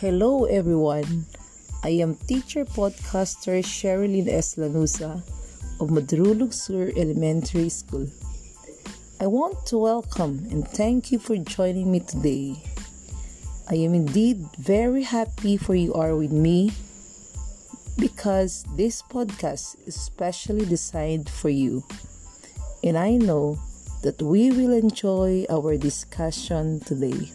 Hello everyone. I am teacher podcaster Sherilyn S. Lanusa of Madrulog Sur Elementary School. I want to welcome and thank you for joining me today. I am indeed very happy for you are with me because this podcast is specially designed for you. And I know that we will enjoy our discussion today.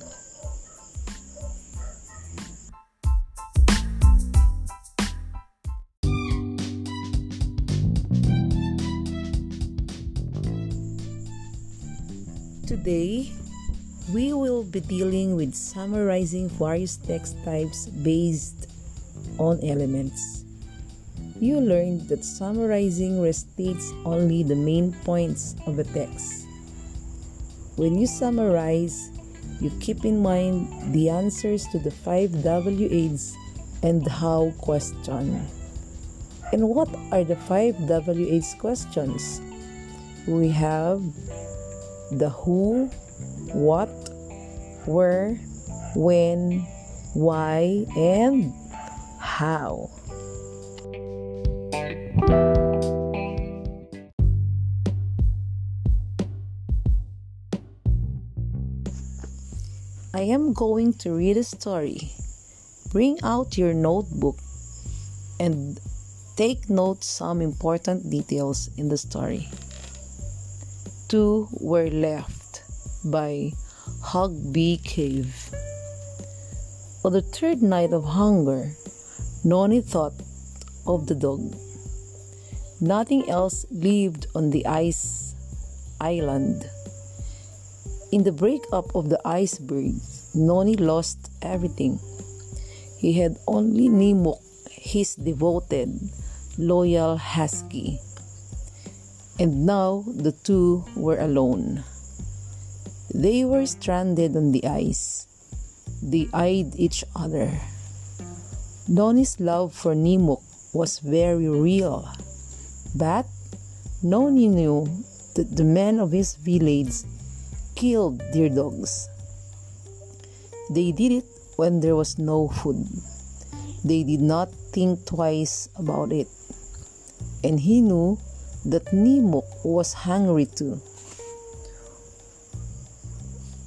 We will be dealing with summarizing various text types based on elements. You learned that summarizing restates only the main points of a text. When you summarize, you keep in mind the answers to the five WHs and how question. And what are the five WH questions? We have the who, what, where, when, why, and how. I am going to read a story. Bring out your notebook and take note some important details in the story two were left by Hugh B. Cave. On the third night of hunger, Noni thought of the dog. Nothing else lived on the ice island. In the breakup of the iceberg, Noni lost everything. He had only Nimuk, his devoted, loyal husky and now the two were alone. They were stranded on the ice. They eyed each other. Noni's love for Nimuk was very real, but Noni knew that the men of his village killed their dogs. They did it when there was no food. They did not think twice about it, and he knew that Nimuk was hungry too.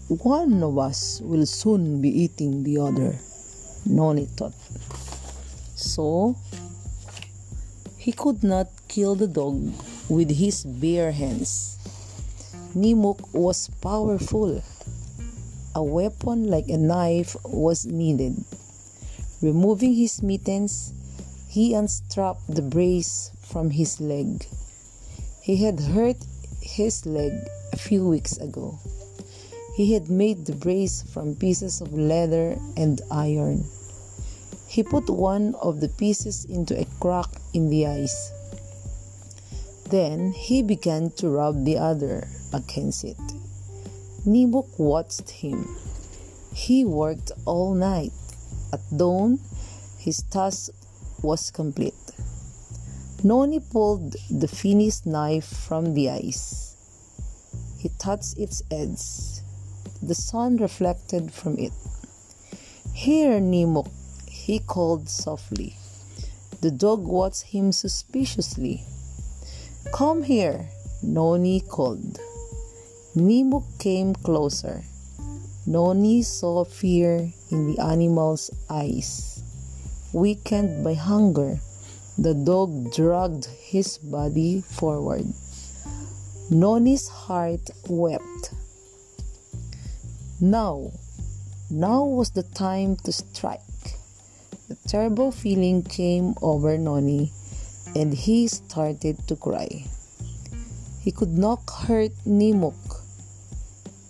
One of us will soon be eating the other, Noni thought. So, he could not kill the dog with his bare hands. Nimuk was powerful. A weapon like a knife was needed. Removing his mittens, he unstrapped the brace from his leg. He had hurt his leg a few weeks ago. He had made the brace from pieces of leather and iron. He put one of the pieces into a crack in the ice. Then he began to rub the other against it. Nimuk watched him. He worked all night. At dawn, his task was complete. Noni pulled the finished knife from the ice. He touched its edge. The sun reflected from it. Here, Nimuk, he called softly. The dog watched him suspiciously. Come here, Noni called. Nimuk came closer. Noni saw fear in the animal's eyes. Weakened by hunger, the dog dragged his body forward. Noni's heart wept. Now, now was the time to strike. The terrible feeling came over Noni and he started to cry. He could not hurt Nimuk.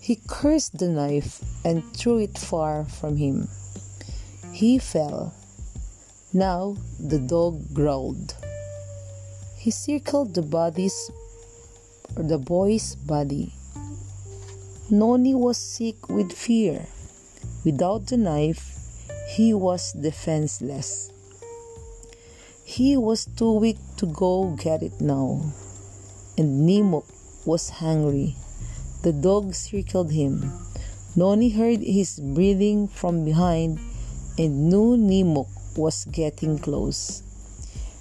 He cursed the knife and threw it far from him. He fell now the dog growled. He circled the body's the boy's body. Noni was sick with fear. Without the knife, he was defenseless. He was too weak to go get it now. And Nimuk was hungry. The dog circled him. Noni heard his breathing from behind and knew Nimuk was getting close.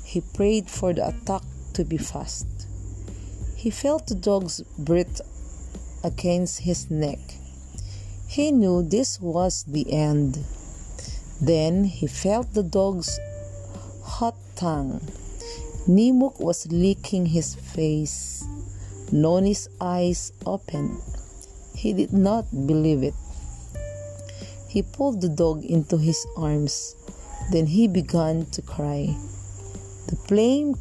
He prayed for the attack to be fast. He felt the dog's breath against his neck. He knew this was the end. Then he felt the dog's hot tongue. Nimuk was licking his face. Noni's eyes opened. He did not believe it. He pulled the dog into his arms. Then he began to cry. The plane,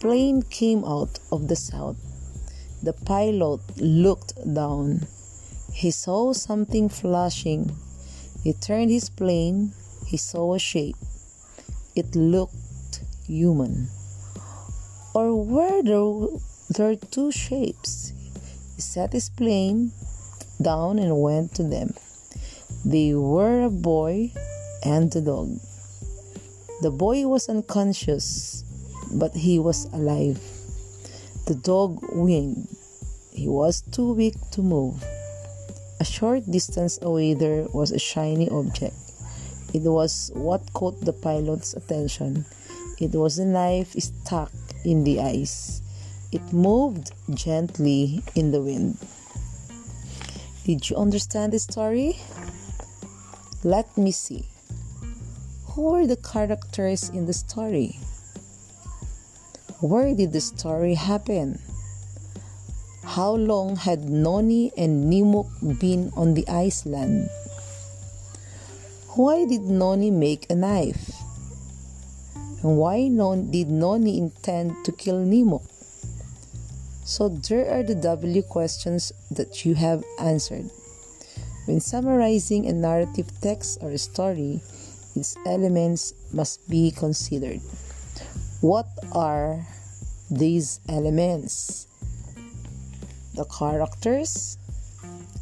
plane came out of the south. The pilot looked down. He saw something flashing. He turned his plane. He saw a shape. It looked human. Or were there, there two shapes? He set his plane down and went to them. They were a boy and a dog. The boy was unconscious, but he was alive. The dog whined. He was too weak to move. A short distance away there was a shiny object. It was what caught the pilot's attention. It was a knife stuck in the ice. It moved gently in the wind. Did you understand the story? Let me see. Who are the characters in the story? Where did the story happen? How long had Noni and Nimuk been on the island? Why did Noni make a knife? And why non- did Noni intend to kill Nimuk? So there are the W questions that you have answered. When summarizing a narrative text or a story, its elements must be considered. What are these elements? The characters,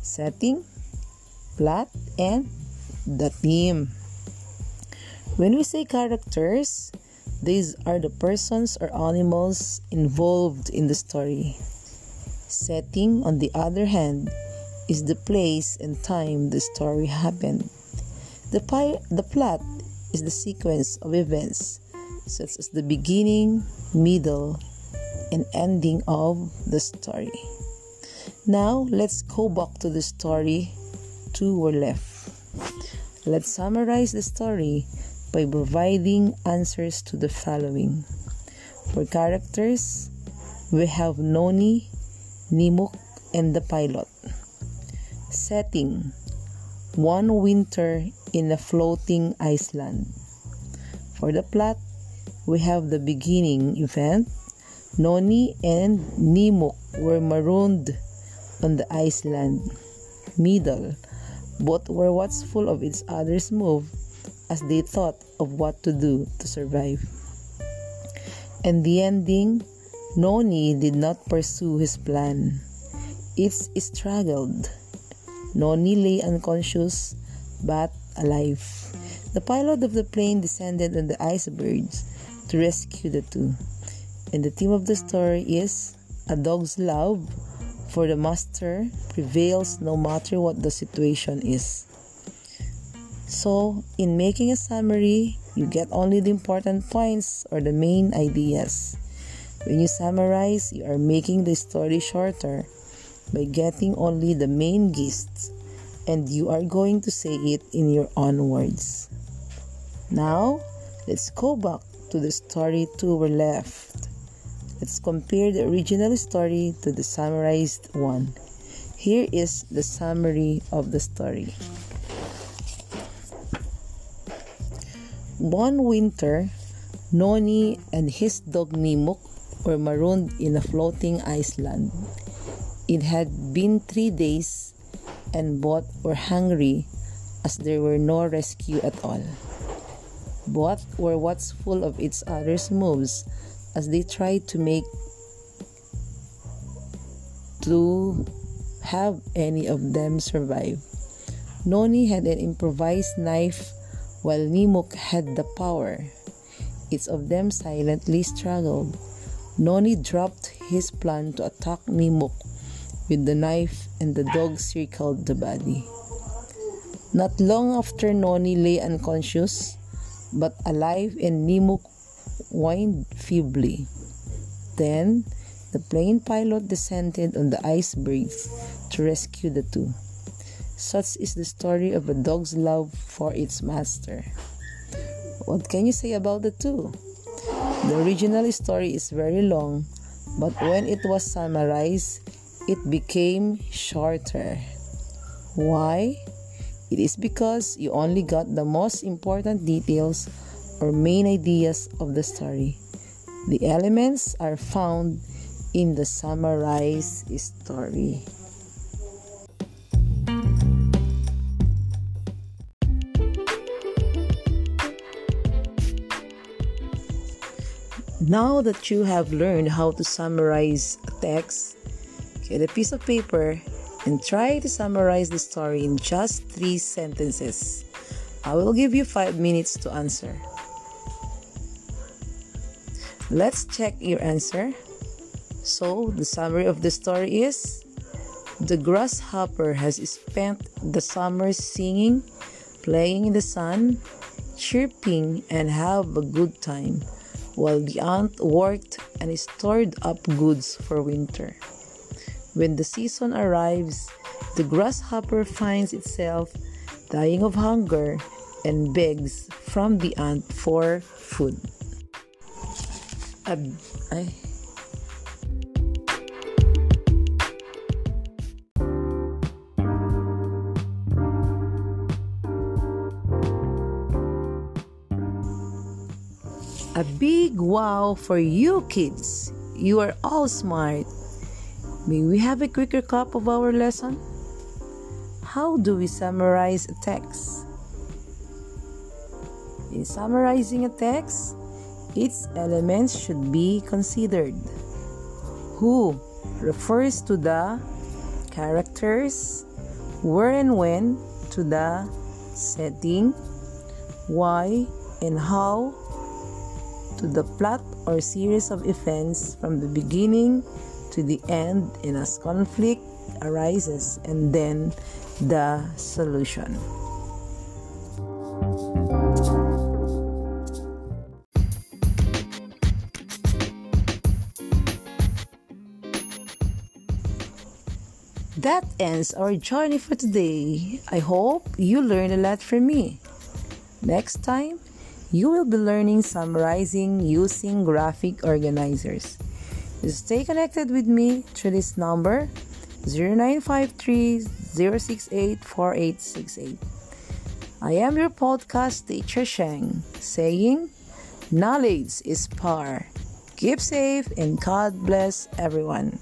setting, plot, and the theme. When we say characters, these are the persons or animals involved in the story. Setting, on the other hand, is the place and time the story happened. The, pi- the plot is the sequence of events such as the beginning, middle, and ending of the story. Now, let's go back to the story two were left. Let's summarize the story by providing answers to the following. For characters, we have Noni, Nimuk, and the pilot. Setting One winter in a floating island. For the plot, we have the beginning event. Noni and Nimuk were marooned on the island. Middle, both were watchful of each other's move as they thought of what to do to survive. And the ending, Noni did not pursue his plan. It struggled. Noni lay unconscious but alive. The pilot of the plane descended on the icebergs to rescue the two. And the theme of the story is a dog's love for the master prevails no matter what the situation is. So, in making a summary, you get only the important points or the main ideas. When you summarize, you are making the story shorter by getting only the main gist and you are going to say it in your own words. Now, let's go back to the story two were left. Let's compare the original story to the summarized one. Here is the summary of the story. One winter, Noni and his dog Nimuk were marooned in a floating island. It had been three days, and both were hungry as there were no rescue at all. Both were watchful of each other's moves as they tried to make to have any of them survive. Noni had an improvised knife while Nimuk had the power. Each of them silently struggled. Noni dropped his plan to attack Nimuk with the knife and the dog circled the body. Not long after Noni lay unconscious, but alive and Nemo whined feebly. Then, the plane pilot descended on the icebergs to rescue the two. Such is the story of a dog's love for its master. What can you say about the two? The original story is very long, but when it was summarized, it became shorter. Why? It is because you only got the most important details or main ideas of the story. The elements are found in the summarized story. Now that you have learned how to summarize a text, get a piece of paper and try to summarize the story in just three sentences. I will give you five minutes to answer. Let's check your answer. So, the summary of the story is The grasshopper has spent the summer singing, playing in the sun, chirping, and have a good time while the ant worked and stored up goods for winter. When the season arrives, the grasshopper finds itself dying of hunger and begs from the ant for food. Ab-. A big wow for you kids. You are all smart. May we have a quick recap of our lesson? How do we summarize a text? In summarizing a text, its elements should be considered. Who refers to the characters, where and when to the setting, why and how to the plot or series of events from the beginning to the end and as conflict arises and then the solution. That ends our journey for today. I hope you learned a lot from me. Next time, you will be learning summarizing using graphic organizers. Stay connected with me through this number 0953 068 4868. I am your podcast teacher Sheng saying, Knowledge is power. Keep safe and God bless everyone.